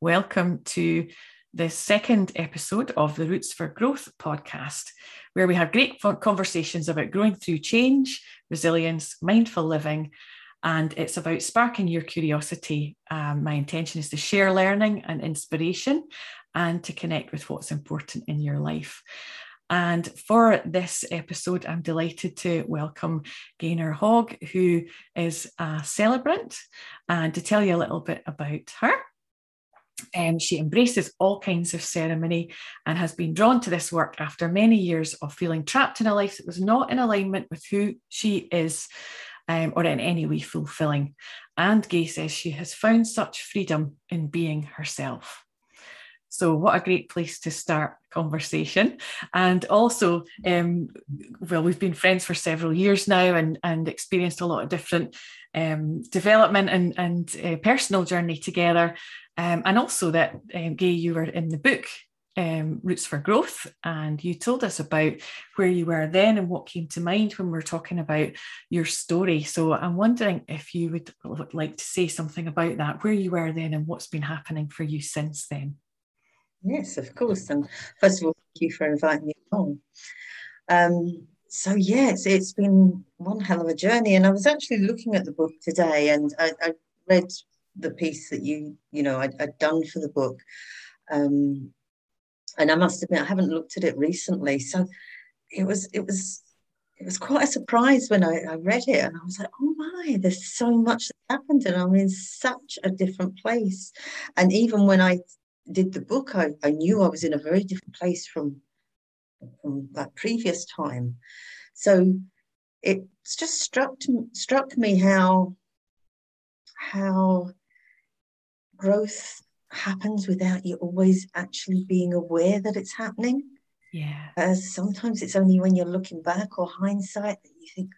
welcome to the second episode of the Roots for Growth podcast, where we have great conversations about growing through change, resilience, mindful living, and it's about sparking your curiosity. Um, my intention is to share learning and inspiration and to connect with what's important in your life. And for this episode, I'm delighted to welcome Gaynor Hogg, who is a celebrant, and to tell you a little bit about her. Um, she embraces all kinds of ceremony and has been drawn to this work after many years of feeling trapped in a life that was not in alignment with who she is um, or in any way fulfilling. And Gay says she has found such freedom in being herself. So, what a great place to start conversation. And also, um, well, we've been friends for several years now and, and experienced a lot of different um, development and, and uh, personal journey together. Um, and also that, um, Gay, you were in the book um, Roots for Growth, and you told us about where you were then and what came to mind when we are talking about your story. So I'm wondering if you would like to say something about that, where you were then and what's been happening for you since then. Yes, of course. And first of all, thank you for inviting me along. Um, so yes, it's been one hell of a journey. And I was actually looking at the book today, and I, I read the piece that you you know I, had done for the book. Um, and I must admit I haven't looked at it recently, so it was it was it was quite a surprise when I, I read it, and I was like, oh my, there's so much that happened, and I'm in such a different place. And even when I did the book, I, I knew I was in a very different place from from that previous time. So it just struck struck me how how growth happens without you always actually being aware that it's happening. Yeah. As sometimes it's only when you're looking back or hindsight that you think,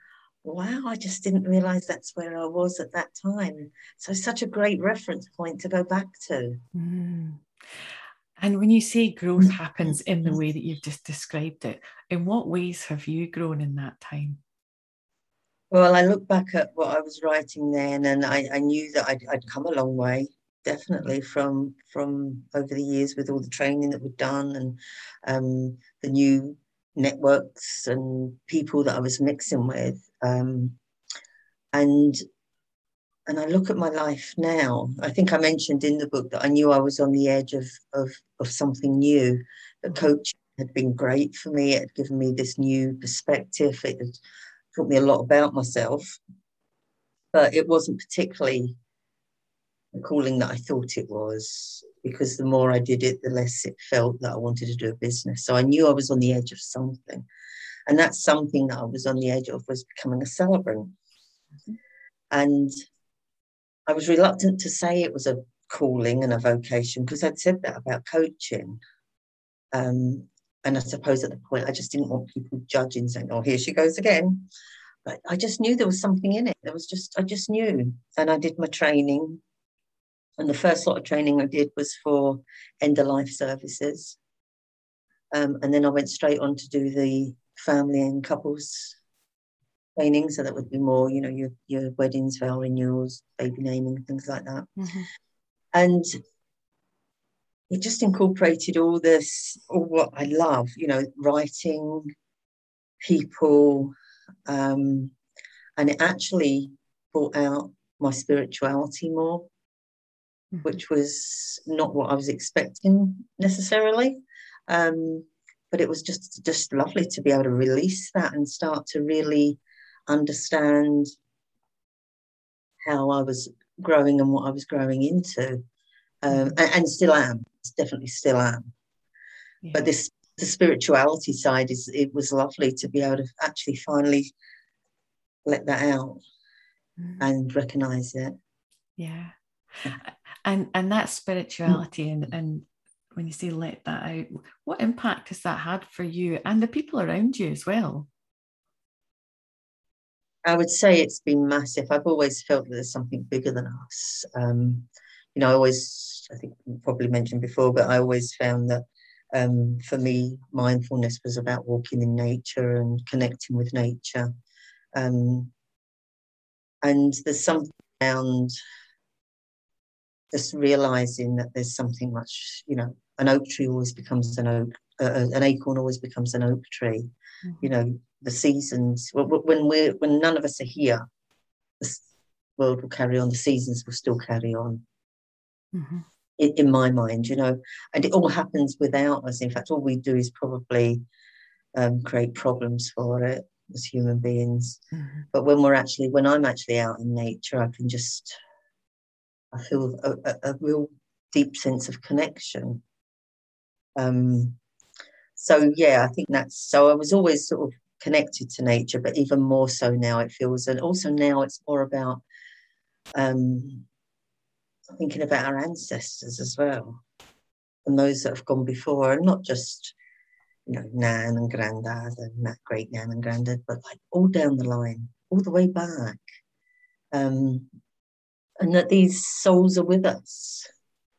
wow, I just didn't realize that's where I was at that time. So, such a great reference point to go back to. Mm. And when you say growth happens in the way that you've just described it, in what ways have you grown in that time? Well, I look back at what I was writing then, and I, I knew that I'd, I'd, come a long way, definitely from from over the years with all the training that we've done and um, the new networks and people that I was mixing with. Um, and and I look at my life now, I think I mentioned in the book that I knew I was on the edge of, of, of something new. The mm-hmm. coach had been great for me. It had given me this new perspective. It had taught me a lot about myself. But it wasn't particularly the calling that I thought it was, because the more I did it, the less it felt that I wanted to do a business. So I knew I was on the edge of something. And that's something that I was on the edge of was becoming a celebrant. And I was reluctant to say it was a calling and a vocation because I'd said that about coaching. Um, and I suppose at the point I just didn't want people judging, saying, "Oh, here she goes again." But I just knew there was something in it. There was just I just knew, and I did my training. And the first lot of training I did was for end of life services, um, and then I went straight on to do the family and couples training. So that would be more, you know, your your weddings, vow renewals, baby naming, things like that. Mm-hmm. And it just incorporated all this, all what I love, you know, writing, people, um, and it actually brought out my spirituality more, mm-hmm. which was not what I was expecting necessarily. Um, but it was just just lovely to be able to release that and start to really understand how I was growing and what I was growing into, um, and, and, still am. Definitely still am. Yeah. But this the spirituality side is it was lovely to be able to actually finally let that out mm. and recognize it. Yeah. And and that spirituality mm. and and when you say let that out, what impact has that had for you and the people around you as well? I would say it's been massive. I've always felt that there's something bigger than us. Um, you know, I always, I think probably mentioned before, but I always found that um, for me, mindfulness was about walking in nature and connecting with nature. Um, and there's something around just realizing that there's something much, you know, an oak tree always becomes an oak, uh, an acorn always becomes an oak tree. Mm-hmm. You know, the seasons when we're when none of us are here, the world will carry on. The seasons will still carry on. Mm-hmm. In, in, my mind, you know, and it all happens without us. In fact, all we do is probably um, create problems for it as human beings. Mm-hmm. But when we're actually, when I'm actually out in nature, I can just I feel a, a, a real deep sense of connection. Um, so yeah, I think that's so. I was always sort of connected to nature, but even more so now it feels, and also now it's more about um, thinking about our ancestors as well, and those that have gone before, and not just you know Nan and Grandad and that great Nan and Grandad, but like all down the line, all the way back. Um, and that these souls are with us,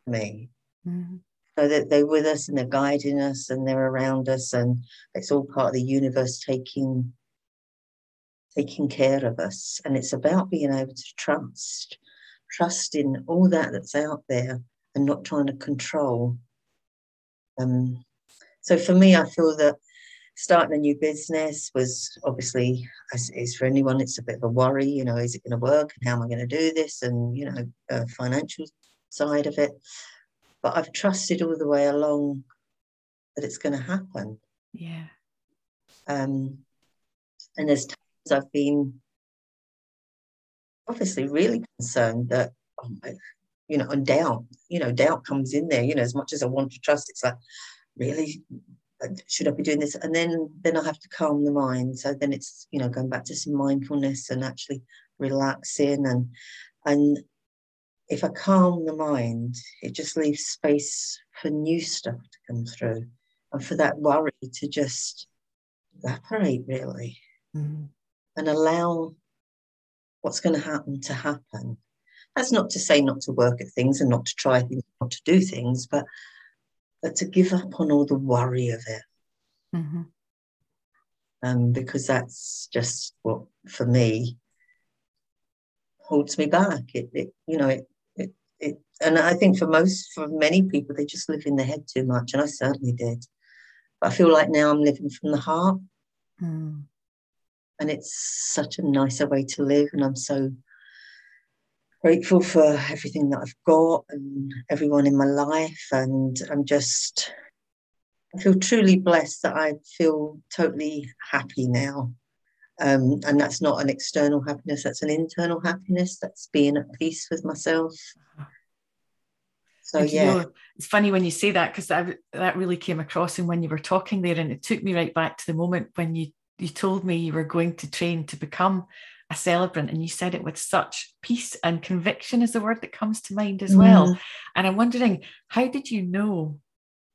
me. Mm-hmm. So that they're with us and they're guiding us and they're around us, and it's all part of the universe taking taking care of us. And it's about being able to trust, trust in all that that's out there, and not trying to control. Um, so for me, I feel that starting a new business was obviously as is for anyone it's a bit of a worry you know is it going to work and how am i going to do this and you know a financial side of it. But i've trusted all the way along that it's going to happen. Yeah. Um and there's times i've been obviously really concerned that oh my, you know and doubt you know doubt comes in there you know as much as i want to trust it's like really should I be doing this? And then then I have to calm the mind. So then it's you know going back to some mindfulness and actually relaxing and and if I calm the mind, it just leaves space for new stuff to come through and for that worry to just evaporate really mm-hmm. and allow what's going to happen to happen. That's not to say not to work at things and not to try things, not to do things, but but to give up on all the worry of it. Mm-hmm. Um, because that's just what, for me, holds me back. It, it you know, it, it, it, and I think for most, for many people, they just live in their head too much, and I certainly did. But I feel like now I'm living from the heart, mm. and it's such a nicer way to live, and I'm so grateful for everything that I've got and everyone in my life. And I'm just, I feel truly blessed that I feel totally happy now. Um, and that's not an external happiness, that's an internal happiness. That's being at peace with myself. So, yeah. Know, it's funny when you say that because that, that really came across and when you were talking there. And it took me right back to the moment when you, you told me you were going to train to become a celebrant and you said it with such peace and conviction is the word that comes to mind as well. Mm. and i'm wondering how did you know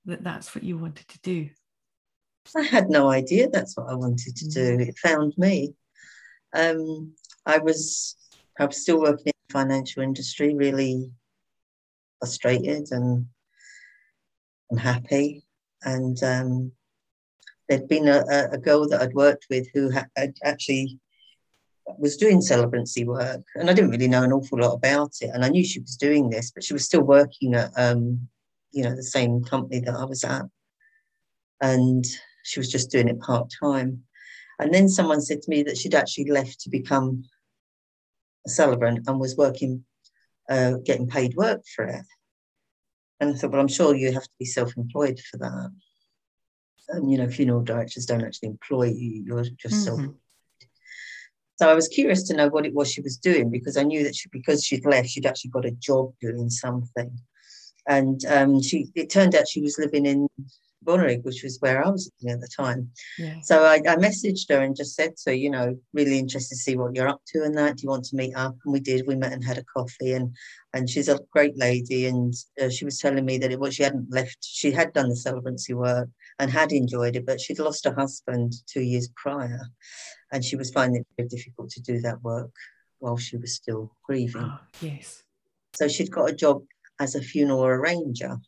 that that's what you wanted to do? I had no idea that's what i wanted to do. Mm. it found me. Um, i was i was still working in the financial industry really frustrated and unhappy. And um, there'd been a, a, girl that I'd worked with who had actually was doing celebrancy work, and I didn't really know an awful lot about it. And I knew she was doing this, but she was still working at, um, you know, the same company that I was at, and she was just doing it part time. And then someone said to me that she'd actually left to become a celebrant and was working, uh, getting paid work for it. And I thought, well, I'm sure you have to be self-employed for that. And you know, funeral directors don't actually employ you; you're just mm-hmm. self so I was curious to know what it was she was doing because I knew that she, because she'd left, she'd actually got a job doing something. And um, she, it turned out she was living in Bonnyrigg, which was where I was living at the time. Yeah. So I, I, messaged her and just said so, you know, really interested to see what you're up to and that. Do you want to meet up? And we did. We met and had a coffee. And and she's a great lady. And uh, she was telling me that it was she hadn't left. She had done the celebrancy work and had enjoyed it, but she'd lost her husband two years prior, and she was finding it very difficult to do that work while she was still grieving. Yes. So she'd got a job as a funeral arranger.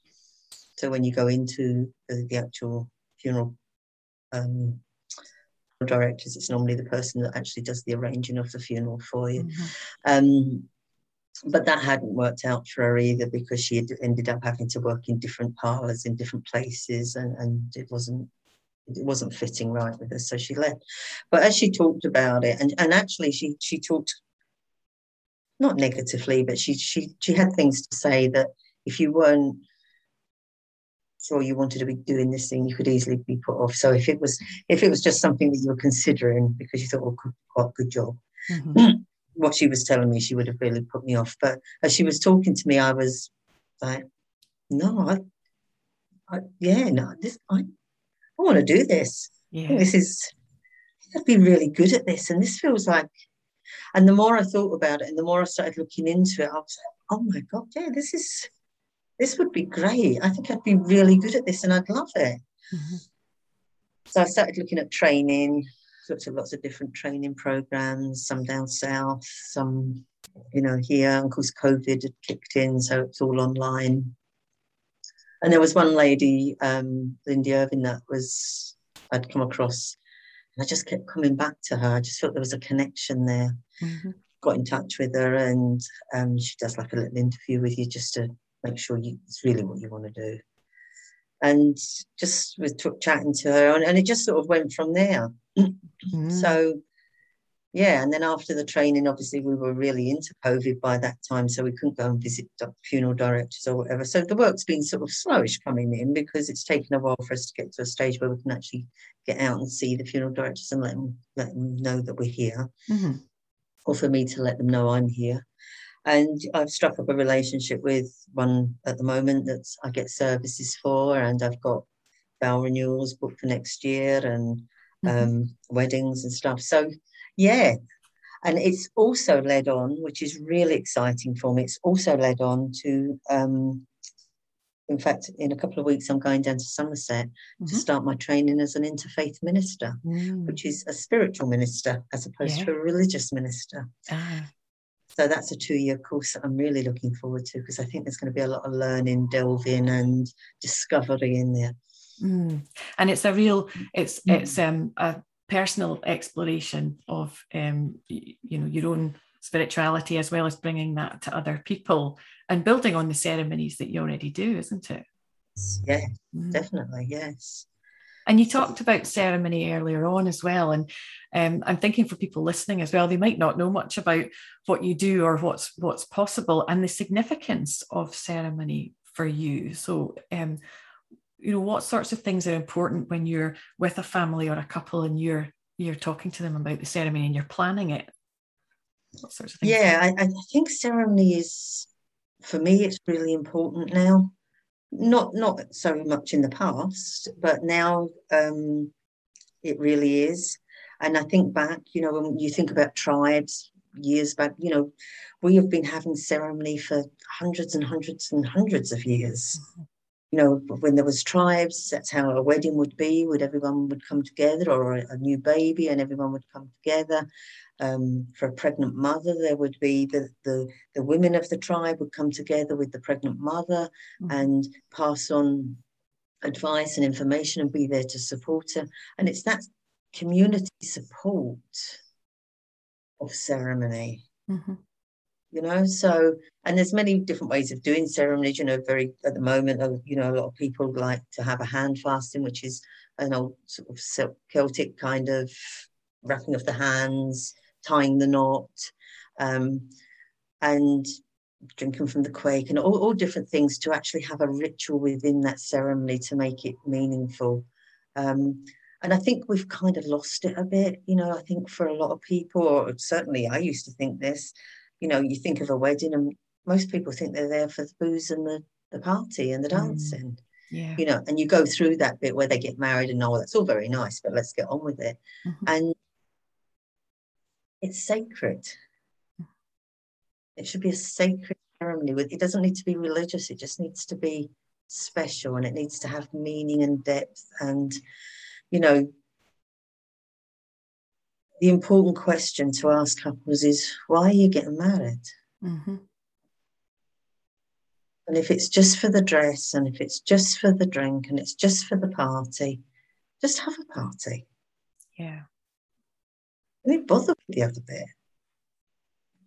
So when you go into the, the actual funeral um, directors, it's normally the person that actually does the arranging of the funeral for you. Mm-hmm. Um, but that hadn't worked out for her either because she had ended up having to work in different parlors in different places and, and it wasn't it wasn't fitting right with her so she left but as she talked about it and, and actually she she talked not negatively but she she she had things to say that if you weren't sure you wanted to be doing this thing you could easily be put off so if it was if it was just something that you were considering because you thought well good, quite good job mm-hmm. what she was telling me, she would have really put me off. But as she was talking to me, I was like, no, I, I yeah, no, this, I, I want to do this. Yeah. This is, I'd be really good at this. And this feels like, and the more I thought about it and the more I started looking into it, I was like, oh my God, yeah, this is, this would be great. I think I'd be really good at this and I'd love it. Mm-hmm. So I started looking at training, looked at lots of different training programs, some down south, some, you know, here. Of course, COVID had kicked in, so it's all online. And there was one lady, um, Lindy Irving, that was I'd come across, and I just kept coming back to her. I just felt there was a connection there. Mm-hmm. Got in touch with her, and um, she does like a little interview with you just to make sure you, it's really what you want to do and just was took chatting to her and, and it just sort of went from there mm. so yeah and then after the training obviously we were really into covid by that time so we couldn't go and visit funeral directors or whatever so the work's been sort of slowish coming in because it's taken a while for us to get to a stage where we can actually get out and see the funeral directors and let them let them know that we're here mm-hmm. or for me to let them know i'm here and I've struck up a relationship with one at the moment that I get services for, and I've got vow renewals booked for next year and mm-hmm. um, weddings and stuff. So, yeah. And it's also led on, which is really exciting for me, it's also led on to, um, in fact, in a couple of weeks, I'm going down to Somerset mm-hmm. to start my training as an interfaith minister, mm. which is a spiritual minister as opposed yeah. to a religious minister. Ah. So that's a two year course that I'm really looking forward to because I think there's going to be a lot of learning, delving, and discovery in there. Mm. And it's a real, it's mm. it's um, a personal exploration of um, you know your own spirituality as well as bringing that to other people and building on the ceremonies that you already do, isn't it? Yeah, mm. definitely, yes. And you talked about ceremony earlier on as well. And um, I'm thinking for people listening as well, they might not know much about what you do or what's what's possible and the significance of ceremony for you. So um, you know, what sorts of things are important when you're with a family or a couple and you're you're talking to them about the ceremony and you're planning it? What sorts of things? Yeah, I, I think ceremony is for me it's really important now not not so much in the past, but now um, it really is. And I think back, you know, when you think about tribes years back, you know, we have been having ceremony for hundreds and hundreds and hundreds of years. You know, when there was tribes, that's how a wedding would be. Would everyone would come together, or a, a new baby, and everyone would come together um, for a pregnant mother, there would be the, the, the, women of the tribe would come together with the pregnant mother mm-hmm. and pass on advice and information and be there to support her. And it's that community support of ceremony. Mm-hmm. You know, so and there's many different ways of doing ceremonies. You know, very at the moment, uh, you know, a lot of people like to have a hand fasting, which is an old sort of Celtic kind of wrapping of the hands, tying the knot, um, and drinking from the quaich, and all, all, different things to actually have a ritual within that ceremony to make it meaningful. Um, and I think we've kind of lost it a bit. You know, I think for a lot of people, or certainly I used to think this, you know, you think of a wedding and most people think they're there for the booze and the, the party and the mm. dancing. Yeah. You know, and you go through that bit where they get married and oh, that's all very nice, but let's get on with it. Mm-hmm. And it's sacred. It should be a sacred ceremony. With it doesn't need to be religious. It just needs to be special, and it needs to have meaning and depth. And you know, the important question to ask couples is, why are you getting married? Mm-hmm. And if it's just for the dress, and if it's just for the drink, and it's just for the party, just have a party. Yeah. Don't bother with the other bit.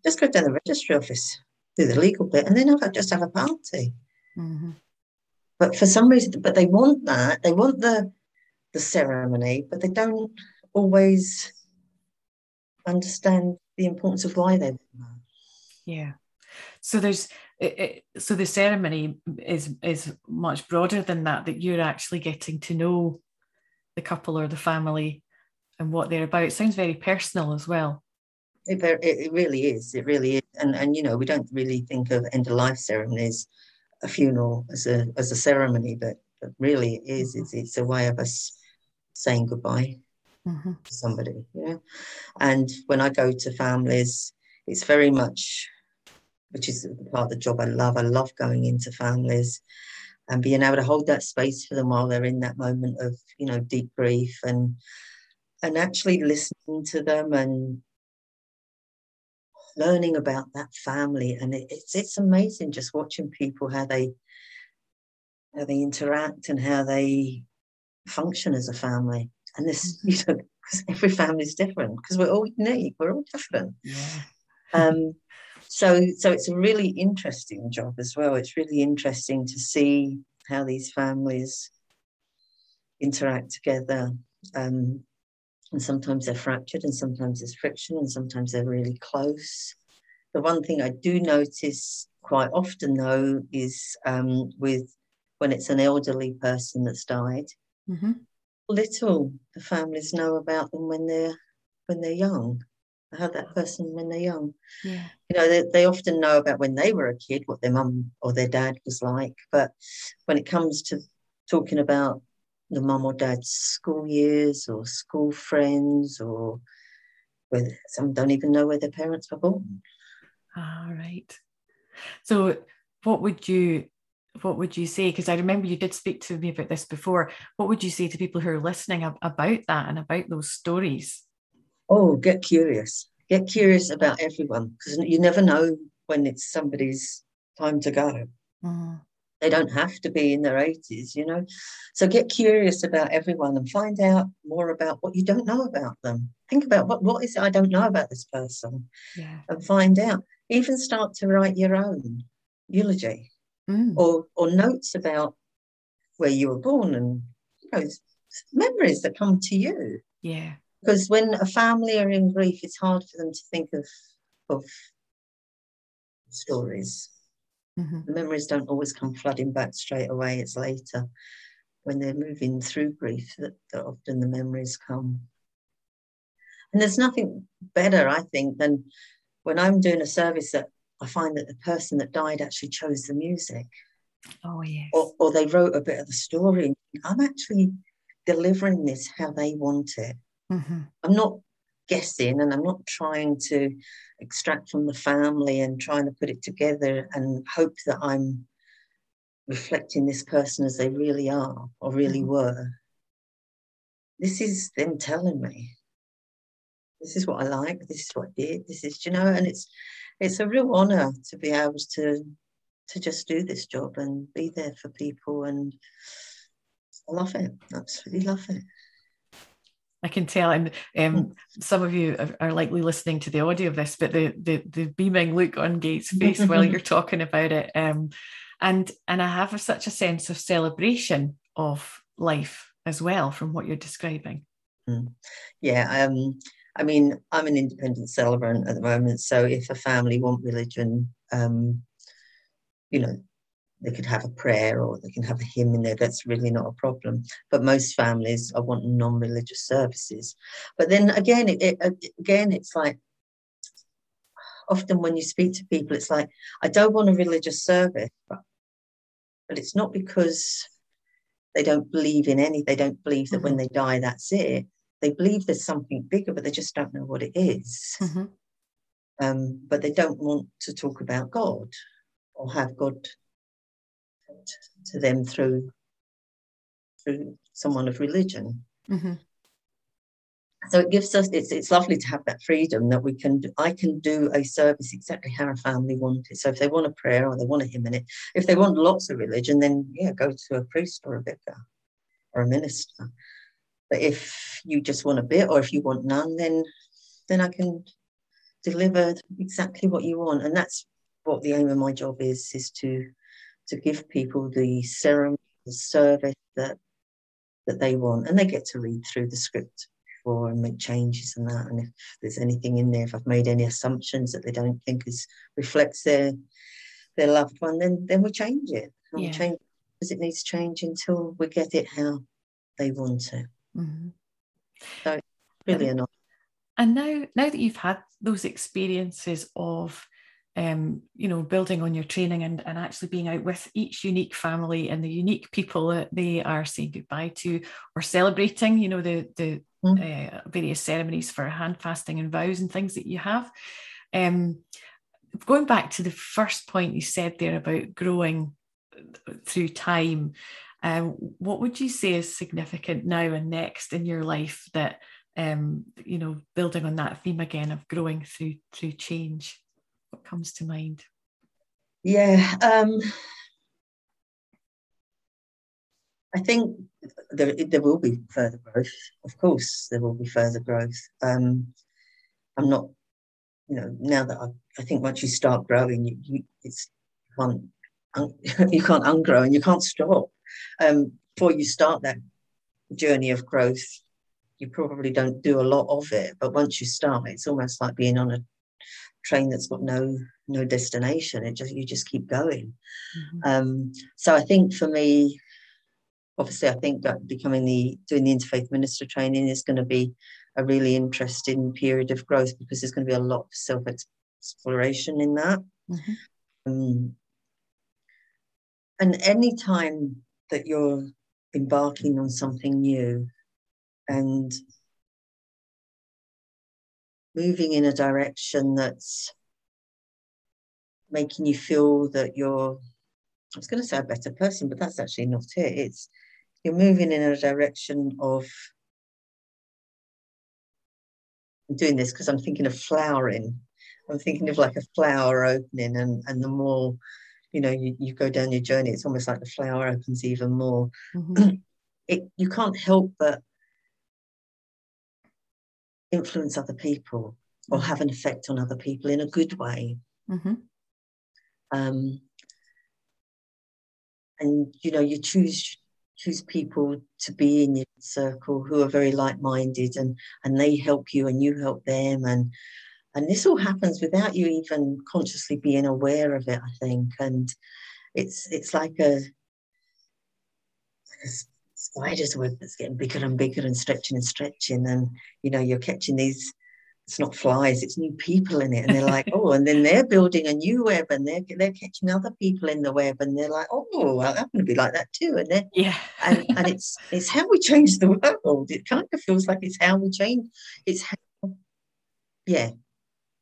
Just go down the registry office. do the legal bit, and then just have a party. Mm-hmm. But for some reason, but they want that. They want the the ceremony, but they don't always understand the importance of why they that. Yeah. So there's so the ceremony is is much broader than that. That you're actually getting to know the couple or the family and what they're about. It sounds very personal as well. It, it really is. It really is. And and you know we don't really think of end of life ceremonies, a funeral as a as a ceremony, but but really it is. Mm-hmm. It's it's a way of us saying goodbye mm-hmm. somebody. You know, and when I go to families, it's very much, which is part of the job I love. I love going into families and being able to hold that space for them while they're in that moment of you know deep grief and and actually listening to them and learning about that family and it, it's it's amazing just watching people how they how they interact and how they function as a family and this you know because every family is different because we're all unique we're all different yeah. um so so it's a really interesting job as well it's really interesting to see how these families interact together um, and sometimes they're fractured and sometimes there's friction and sometimes they're really close the one thing i do notice quite often though is um, with when it's an elderly person that's died mm-hmm. Little the families know about them when they're when they're young how that person when they're young. Yeah. You know, they, they often know about when they were a kid, what their mum or their dad was like. But when it comes to talking about the mum or dad's school years or school friends or where some don't even know where their parents were born. All ah. So what would you what would you say? Because I remember you did speak to me about this before. What would you say to people who are listening about that and about those stories? oh, get curious. Get curious about everyone because you never know when it's somebody's time to go. Mm. They don't have to be in their 80s, you know. So get curious about everyone and find out more about what you don't know about them. Think about what, what is it I don't know about this person yeah. and find out. Even start to write your own eulogy mm. or, or notes about where you were born and you know, memories that come to you. Yeah because when a family are in grief, it's hard for them to think of of stories. Mm-hmm. The memories don't always come flooding back straight away. It's later when they're moving through grief that, that often the memories come. And there's nothing better, I think, than when I'm doing a service that I find that the person that died actually chose the music. Oh, yes. Or, or they wrote a bit of the story. I'm actually delivering this how they want it. Mm-hmm. I'm not guessing and I'm not trying to extract from the family and trying to put it together and hope that I'm reflecting this person as they really are or really mm-hmm. were. This is them telling me. This is what I like. This is what I did. This is, you know, and it's it's a real honour to be able to to just do this job and be there for people and I love it. Absolutely love it. I can tell, and um, some of you are, likely listening to the audio of this, but the the, the beaming look on Gay's face while you're talking about it, um, and and I have such a sense of celebration of life as well from what you're describing. Mm. Yeah, um, I mean, I'm an independent celebrant at the moment, so if a family want religion, um, you know, they could have a prayer or they can have a hymn in there. That's really not a problem. But most families are wanting non-religious services. But then again, it, it, again, it's like often when you speak to people, it's like I don't want a religious service, but, but it's not because they don't believe in any. They don't believe that mm-hmm. when they die, that's it. They believe there's something bigger, but they just don't know what it is. Mm-hmm. Um, but they don't want to talk about God or have God to them through through someone of religion. Mm-hmm. So it gives us it's it's lovely to have that freedom that we can I can do a service exactly how a family want it. So if they want a prayer or they want a hymn in it, if they want lots of religion, then yeah, go to a priest or a vicar or a minister. But if you just want a bit or if you want none, then then I can deliver exactly what you want. And that's what the aim of my job is is to to give people the ceremony, the service that that they want, and they get to read through the script before and make changes and that. And if there's anything in there, if I've made any assumptions that they don't think is reflects their their loved one, then then we change it. Yeah. change because it needs to change until we get it how they want it. Mm-hmm. So really and, and now now that you've had those experiences of um, you know, building on your training and, and actually being out with each unique family and the unique people that they are saying goodbye to or celebrating, you know, the the mm. uh, various ceremonies for hand fasting and vows and things that you have. Um, going back to the first point you said there about growing through time, um, what would you say is significant now and next in your life that um, you know, building on that theme again of growing through through change? What comes to mind? Yeah, um, I think there, there will be further growth. Of course, there will be further growth. Um, I'm not, you know, now that I, I think once you start growing, you, you it's you can't you can't ungrow and you can't stop. Um, before you start that journey of growth, you probably don't do a lot of it. But once you start, it's almost like being on a train that's got no no destination. It just you just keep going. Mm-hmm. Um, so I think for me, obviously, I think that becoming the doing the interfaith minister training is going to be a really interesting period of growth because there's going to be a lot of self exploration in that. Mm-hmm. Um, and any time that you're embarking on something new and moving in a direction that's making you feel that you're I was going to say a better person, but that's actually not it. It's you're moving in a direction of I'm doing this because I'm thinking of flowering. I'm thinking of like a flower opening, and and the more you know you, you go down your journey, it's almost like the flower opens even more. Mm-hmm. it you can't help but influence other people or have an effect on other people in a good way. Mm-hmm. Um, and you know, you choose choose people to be in your circle who are very like-minded and and they help you and you help them and and this all happens without you even consciously being aware of it i think. And it's it's like a, like a spider's web that's getting bigger and bigger and stretching and stretching. And you know you're catching these it's not flies it's new people in it. And they're like oh and then they're building a new web and they're they're catching other people in the web. And they're like oh well, i'm going to be like that too and then yeah. and, and it's it's how we change the world. It kind of feels like it's how we change it's how yeah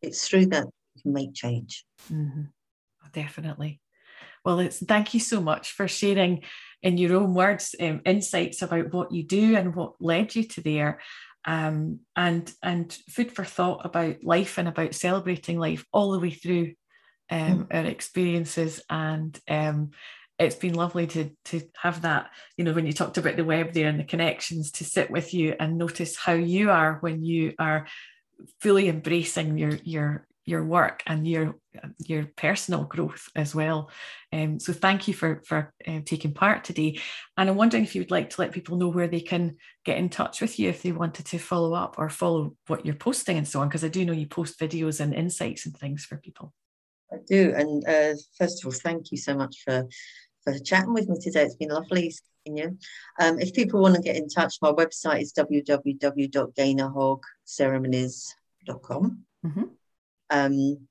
it's through that you can make change mm-hmm. definitely well it's thank you so much for sharing in your own words um, insights about what you do and what led you to there um, and and food for thought about life and about celebrating life all the way through um, mm. our experiences and um, it's been lovely to to have that you know when you talked about the web there and the connections to sit with you and notice how you are when you are fully embracing your your your work and your your personal growth as well. Um, so thank you for for uh, taking part today. And I'm wondering if you would like to let people know where they can get in touch with you if they wanted to follow up or follow what you're posting and so on. Because I do know you post videos and insights and things for people. I do. And uh, first of all, thank you so much for for chatting with me today. It's been lovely you. Um, if people want to get in touch, my website is www.gaynorhoggceremonies.com. Mm-hmm. Um,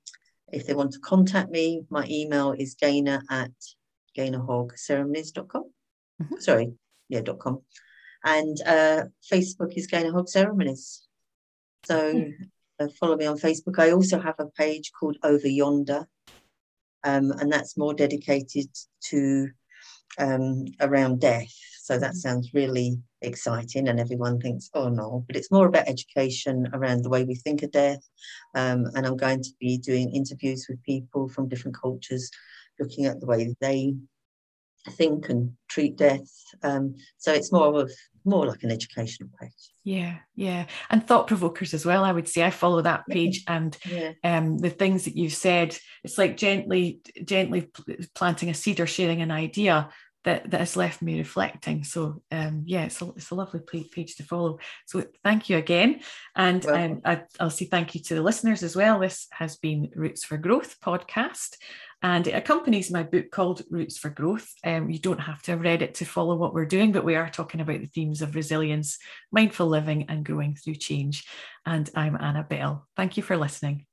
if they want to contact me, my email is gaynor at gaynorhoggceremonies.com. Mm-hmm. Sorry, yeah, dot .com. And uh, Facebook is Gaynor Hogg Ceremonies. So mm-hmm. uh, follow me on Facebook. I also have a page called Over Yonder, um, and that's more dedicated to um, around death. So that mm-hmm. sounds really exciting, and everyone thinks, oh no, but it's more about education around the way we think of death. Um, and I'm going to be doing interviews with people from different cultures, looking at the way they think and treat death. Um, so it's more of more like an educational page. Yeah, yeah, and thought provokers as well. I would say I follow that page, and yeah. um, the things that you've said, it's like gently, gently planting a seed or sharing an idea that, that has left me reflecting. So um, yeah, it's a, it's a lovely page to follow. So thank you again. And um, I, will say thank you to the listeners as well. This has been Roots for Growth podcast. And it accompanies my book called Roots for Growth. Um, you don't have to have read it to follow what we're doing, but we are talking about the themes of resilience, mindful living, and growing through change. And I'm Anna Bell. Thank you for listening.